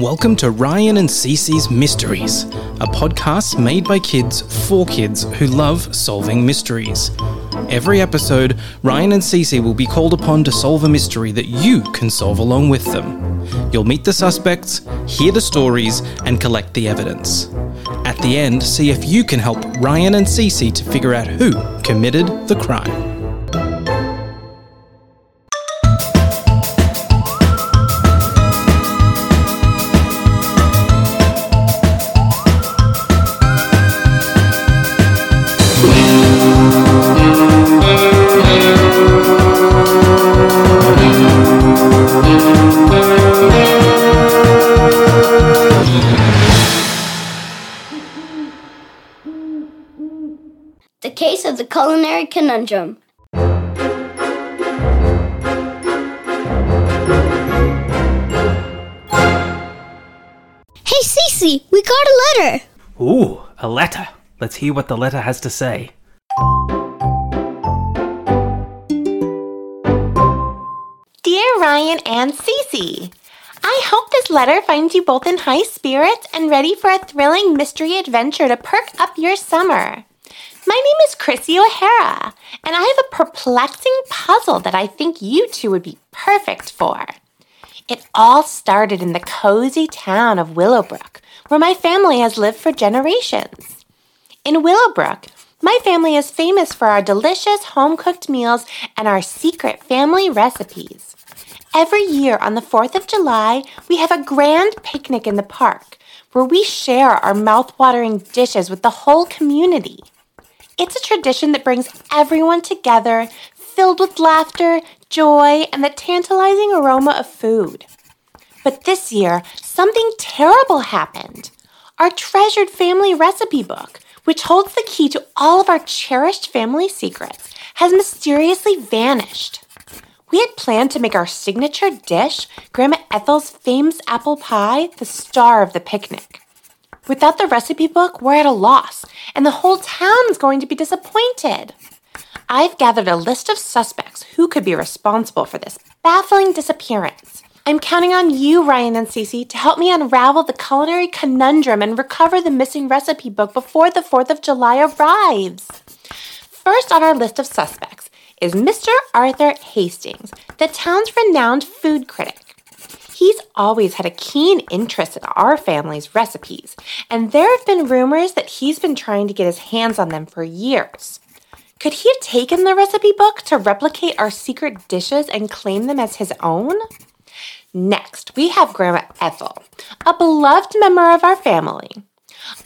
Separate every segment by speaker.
Speaker 1: Welcome to Ryan and Cece's Mysteries, a podcast made by kids for kids who love solving mysteries. Every episode, Ryan and Cece will be called upon to solve a mystery that you can solve along with them. You'll meet the suspects, hear the stories, and collect the evidence. At the end, see if you can help Ryan and Cece to figure out who committed the crime.
Speaker 2: Culinary Conundrum. Hey, Cece, we got a letter.
Speaker 3: Ooh, a letter. Let's hear what the letter has to say.
Speaker 4: Dear Ryan and Cece, I hope this letter finds you both in high spirits and ready for a thrilling mystery adventure to perk up your summer. My name is Chrissy O'Hara, and I have a perplexing puzzle that I think you two would be perfect for. It all started in the cozy town of Willowbrook, where my family has lived for generations. In Willowbrook, my family is famous for our delicious home cooked meals and our secret family recipes. Every year on the 4th of July, we have a grand picnic in the park where we share our mouth-watering dishes with the whole community. It's a tradition that brings everyone together, filled with laughter, joy, and the tantalizing aroma of food. But this year, something terrible happened. Our treasured family recipe book, which holds the key to all of our cherished family secrets, has mysteriously vanished. We had planned to make our signature dish, Grandma Ethel's famous apple pie, the star of the picnic. Without the recipe book, we're at a loss, and the whole town is going to be disappointed. I've gathered a list of suspects who could be responsible for this baffling disappearance. I'm counting on you, Ryan and Cece, to help me unravel the culinary conundrum and recover the missing recipe book before the 4th of July arrives. First on our list of suspects is Mr. Arthur Hastings, the town's renowned food critic. He's always had a keen interest in our family's recipes, and there have been rumors that he's been trying to get his hands on them for years. Could he have taken the recipe book to replicate our secret dishes and claim them as his own? Next, we have Grandma Ethel, a beloved member of our family.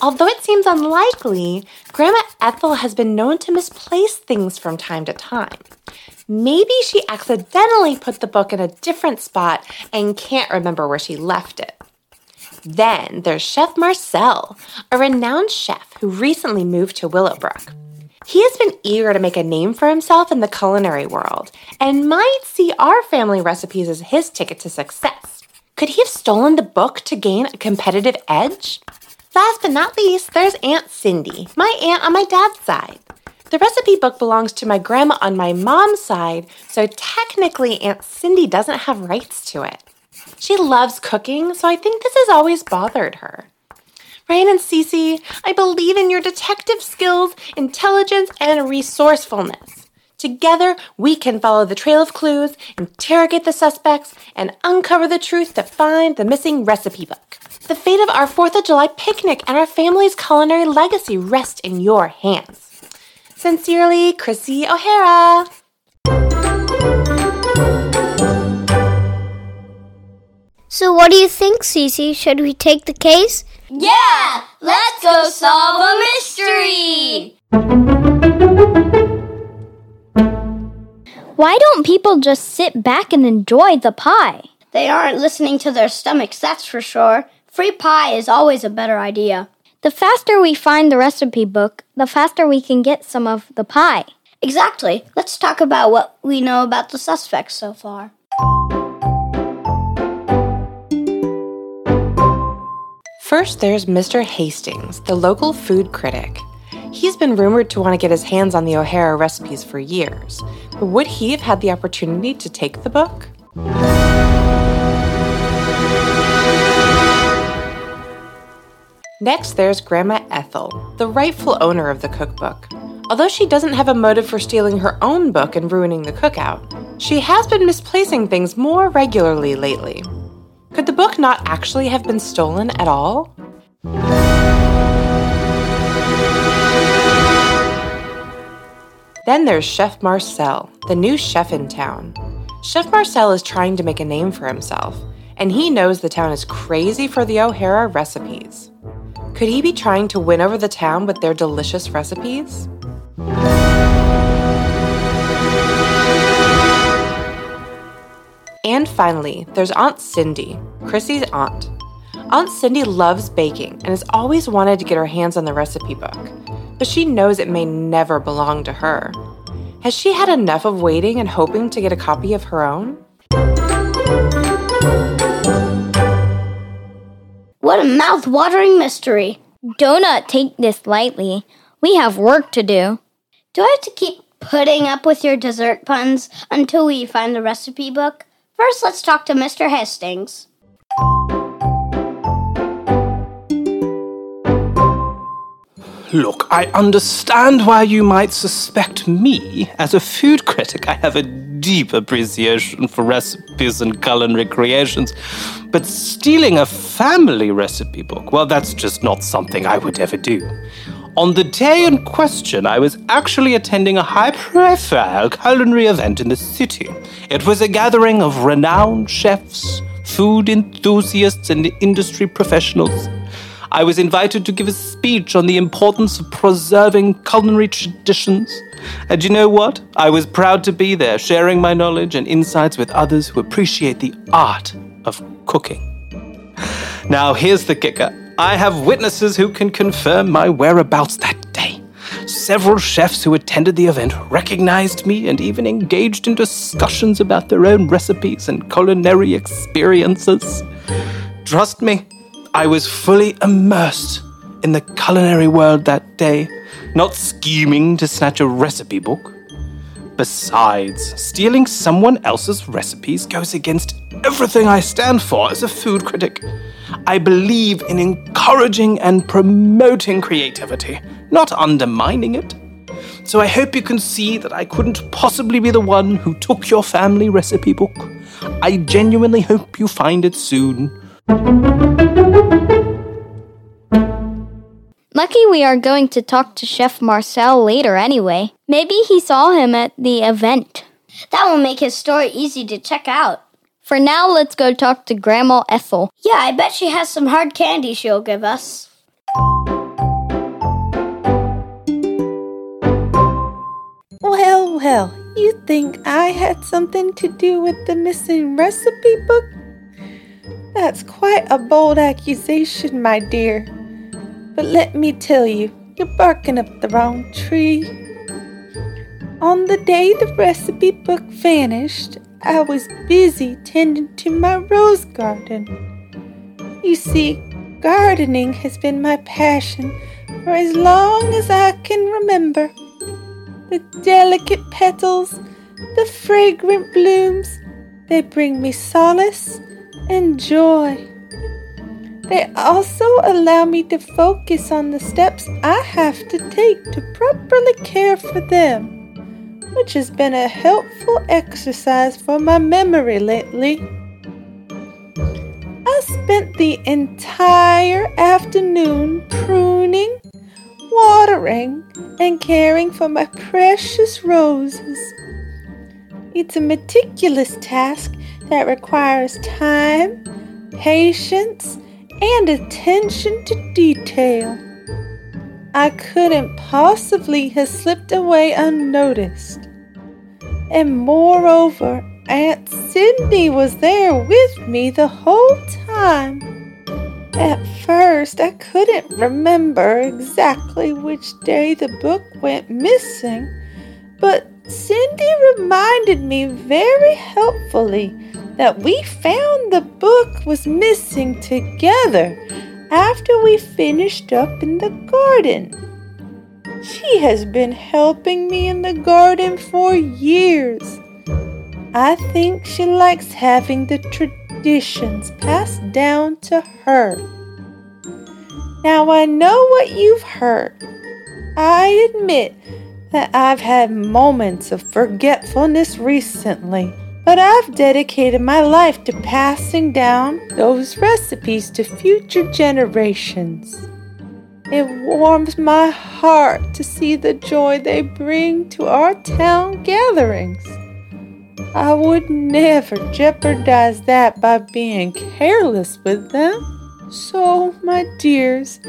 Speaker 4: Although it seems unlikely, Grandma Ethel has been known to misplace things from time to time. Maybe she accidentally put the book in a different spot and can't remember where she left it. Then there's Chef Marcel, a renowned chef who recently moved to Willowbrook. He has been eager to make a name for himself in the culinary world and might see our family recipes as his ticket to success. Could he have stolen the book to gain a competitive edge? Last but not least, there's Aunt Cindy, my aunt on my dad's side. The recipe book belongs to my grandma on my mom's side, so technically Aunt Cindy doesn't have rights to it. She loves cooking, so I think this has always bothered her. Ryan and Cece, I believe in your detective skills, intelligence, and resourcefulness. Together, we can follow the trail of clues, interrogate the suspects, and uncover the truth to find the missing recipe book. The fate of our 4th of July picnic and our family's culinary legacy rest in your hands. Sincerely, Chrissy O'Hara.
Speaker 2: So, what do you think, Cece? Should we take the case?
Speaker 5: Yeah! Let's go solve a mystery!
Speaker 6: Why don't people just sit back and enjoy the pie?
Speaker 2: They aren't listening to their stomachs, that's for sure. Free pie is always a better idea.
Speaker 6: The faster we find the recipe book, the faster we can get some of the pie.
Speaker 2: Exactly. Let's talk about what we know about the suspects so far.
Speaker 4: First, there's Mr. Hastings, the local food critic. He's been rumored to want to get his hands on the O'Hara recipes for years, but would he have had the opportunity to take the book? Next, there's Grandma Ethel, the rightful owner of the cookbook. Although she doesn't have a motive for stealing her own book and ruining the cookout, she has been misplacing things more regularly lately. Could the book not actually have been stolen at all? Then there's Chef Marcel, the new chef in town. Chef Marcel is trying to make a name for himself, and he knows the town is crazy for the O'Hara recipes. Could he be trying to win over the town with their delicious recipes? And finally, there's Aunt Cindy, Chrissy's aunt. Aunt Cindy loves baking and has always wanted to get her hands on the recipe book, but she knows it may never belong to her. Has she had enough of waiting and hoping to get a copy of her own?
Speaker 2: What a mouth-watering mystery.
Speaker 6: Do not uh, take this lightly. We have work to do.
Speaker 2: Do I have to keep putting up with your dessert puns until we find the recipe book? First, let's talk to Mr. Hastings.
Speaker 1: Look, I understand why you might suspect me. As a food critic, I have a deep appreciation for recipes and culinary creations. But stealing a family recipe book, well, that's just not something I would ever do. On the day in question, I was actually attending a high profile culinary event in the city. It was a gathering of renowned chefs, food enthusiasts, and industry professionals. I was invited to give a speech on the importance of preserving culinary traditions. And you know what? I was proud to be there, sharing my knowledge and insights with others who appreciate the art of cooking. Now, here's the kicker I have witnesses who can confirm my whereabouts that day. Several chefs who attended the event recognized me and even engaged in discussions about their own recipes and culinary experiences. Trust me, I was fully immersed in the culinary world that day, not scheming to snatch a recipe book. Besides, stealing someone else's recipes goes against everything I stand for as a food critic. I believe in encouraging and promoting creativity, not undermining it. So I hope you can see that I couldn't possibly be the one who took your family recipe book. I genuinely hope you find it soon.
Speaker 6: Lucky we are going to talk to Chef Marcel later anyway. Maybe he saw him at the event.
Speaker 2: That will make his story easy to check out.
Speaker 6: For now, let's go talk to Grandma Ethel.
Speaker 2: Yeah, I bet she has some hard candy she'll give us.
Speaker 7: Well, well, you think I had something to do with the missing recipe book? That's quite a bold accusation, my dear. But let me tell you, you're barking up the wrong tree. On the day the recipe book vanished, I was busy tending to my rose garden. You see, gardening has been my passion for as long as I can remember. The delicate petals, the fragrant blooms, they bring me solace and joy. They also allow me to focus on the steps I have to take to properly care for them, which has been a helpful exercise for my memory lately. I spent the entire afternoon pruning, watering, and caring for my precious roses. It's a meticulous task that requires time, patience, and attention to detail. I couldn't possibly have slipped away unnoticed. And moreover, Aunt Cindy was there with me the whole time. At first, I couldn't remember exactly which day the book went missing, but Cindy reminded me very helpfully that we found the book was missing together after we finished up in the garden. She has been helping me in the garden for years. I think she likes having the traditions passed down to her. Now I know what you've heard. I admit that I've had moments of forgetfulness recently, but I've dedicated my life to passing down those recipes to future generations. It warms my heart to see the joy they bring to our town gatherings. I would never jeopardize that by being careless with them. So, my dears,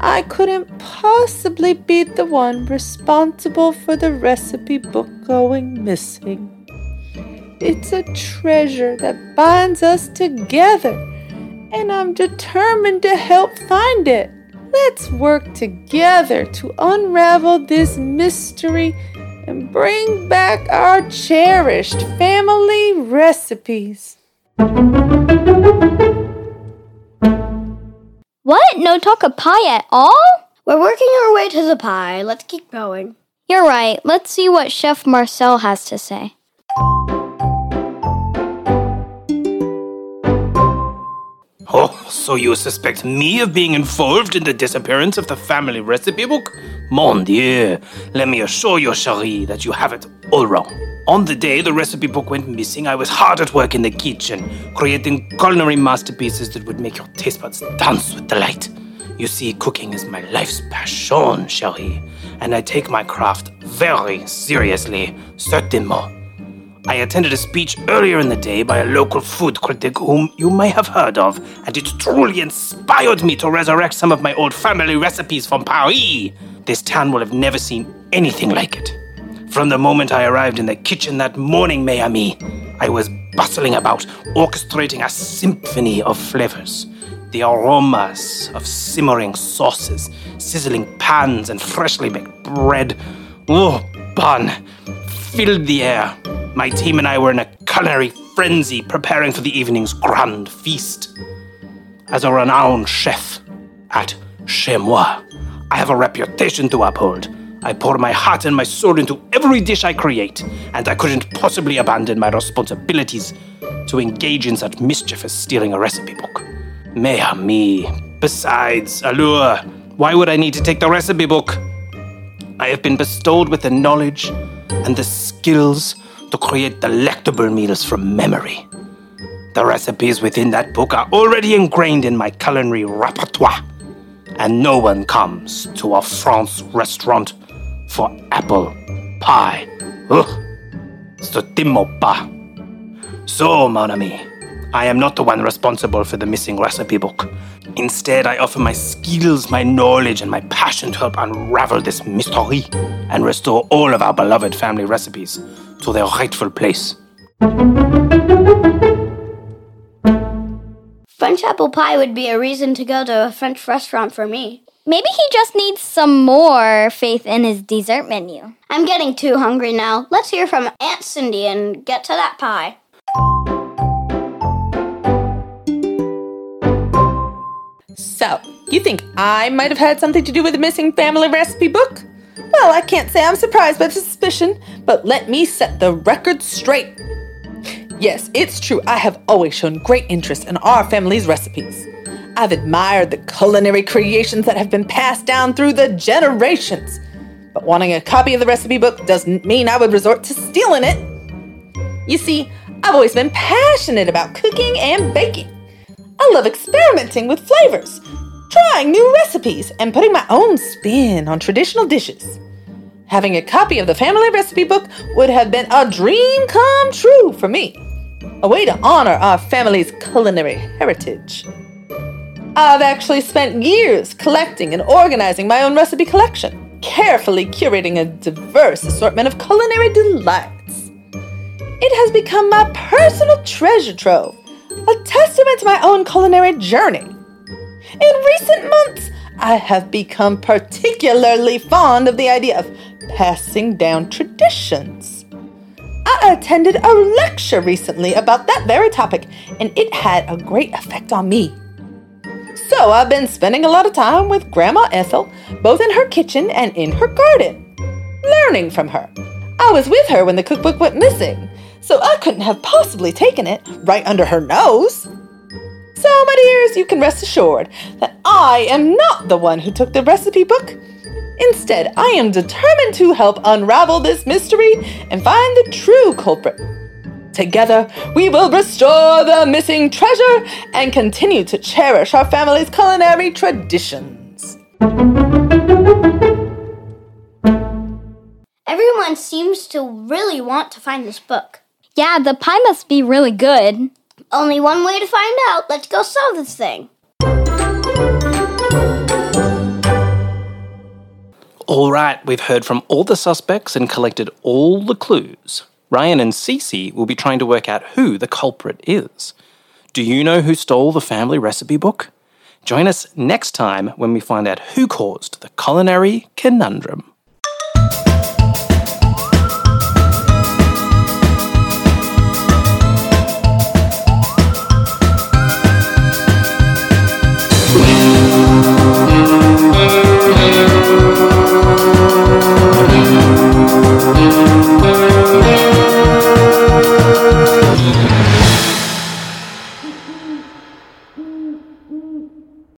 Speaker 7: I couldn't possibly be the one responsible for the recipe book going missing. It's a treasure that binds us together, and I'm determined to help find it. Let's work together to unravel this mystery and bring back our cherished family recipes.
Speaker 6: What? No talk of pie at all?
Speaker 2: We're working our way to the pie. Let's keep going.
Speaker 6: You're right. Let's see what Chef Marcel has to say.
Speaker 1: So you suspect me of being involved in the disappearance of the family recipe book? Mon Dieu, let me assure you, Cherie, that you have it all wrong. On the day the recipe book went missing, I was hard at work in the kitchen, creating culinary masterpieces that would make your taste buds dance with delight. You see, cooking is my life's passion, Cherie, and I take my craft very seriously, certainement. I attended a speech earlier in the day by a local food critic whom you may have heard of, and it truly inspired me to resurrect some of my old family recipes from Paris. This town will have never seen anything like it. From the moment I arrived in the kitchen that morning, mes amis, I was bustling about, orchestrating a symphony of flavors. The aromas of simmering sauces, sizzling pans, and freshly baked bread. Oh, bun! Filled the air. My team and I were in a culinary frenzy preparing for the evening's grand feast. As a renowned chef at Chez Moi, I have a reputation to uphold. I pour my heart and my soul into every dish I create, and I couldn't possibly abandon my responsibilities to engage in such mischief as stealing a recipe book. Mea me. Besides, Allure, why would I need to take the recipe book? I have been bestowed with the knowledge and the skills to create delectable meals from memory. The recipes within that book are already ingrained in my culinary repertoire, and no one comes to a France restaurant for apple pie. Ugh, certainement pas. So, mon ami, I am not the one responsible for the missing recipe book. Instead, I offer my skills, my knowledge, and my passion to help unravel this mystery and restore all of our beloved family recipes to their rightful place.
Speaker 2: French apple pie would be a reason to go to a French restaurant for me.
Speaker 6: Maybe he just needs some more faith in his dessert menu.
Speaker 2: I'm getting too hungry now. Let's hear from Aunt Cindy and get to that pie.
Speaker 7: So, you think I might have had something to do with the missing family recipe book? Well, I can't say I'm surprised by the suspicion, but let me set the record straight. Yes, it's true, I have always shown great interest in our family's recipes. I've admired the culinary creations that have been passed down through the generations. But wanting a copy of the recipe book doesn't mean I would resort to stealing it. You see, I've always been passionate about cooking and baking. I love experimenting with flavors, trying new recipes, and putting my own spin on traditional dishes. Having a copy of the family recipe book would have been a dream come true for me, a way to honor our family's culinary heritage. I've actually spent years collecting and organizing my own recipe collection, carefully curating a diverse assortment of culinary delights. It has become my personal treasure trove, a testament to my own culinary journey. In recent months, I have become particularly fond of the idea of passing down traditions. I attended a lecture recently about that very topic, and it had a great effect on me. So I've been spending a lot of time with Grandma Ethel, both in her kitchen and in her garden, learning from her. I was with her when the cookbook went missing, so I couldn't have possibly taken it right under her nose. So, my dears, you can rest assured that I am not the one who took the recipe book. Instead, I am determined to help unravel this mystery and find the true culprit. Together, we will restore the missing treasure and continue to cherish our family's culinary traditions.
Speaker 2: Everyone seems to really want to find this book.
Speaker 6: Yeah, the pie must be really good.
Speaker 2: Only one way to find out. Let's go solve this thing.
Speaker 1: All right, we've heard from all the suspects and collected all the clues. Ryan and Cece will be trying to work out who the culprit is. Do you know who stole the family recipe book? Join us next time when we find out who caused the culinary conundrum.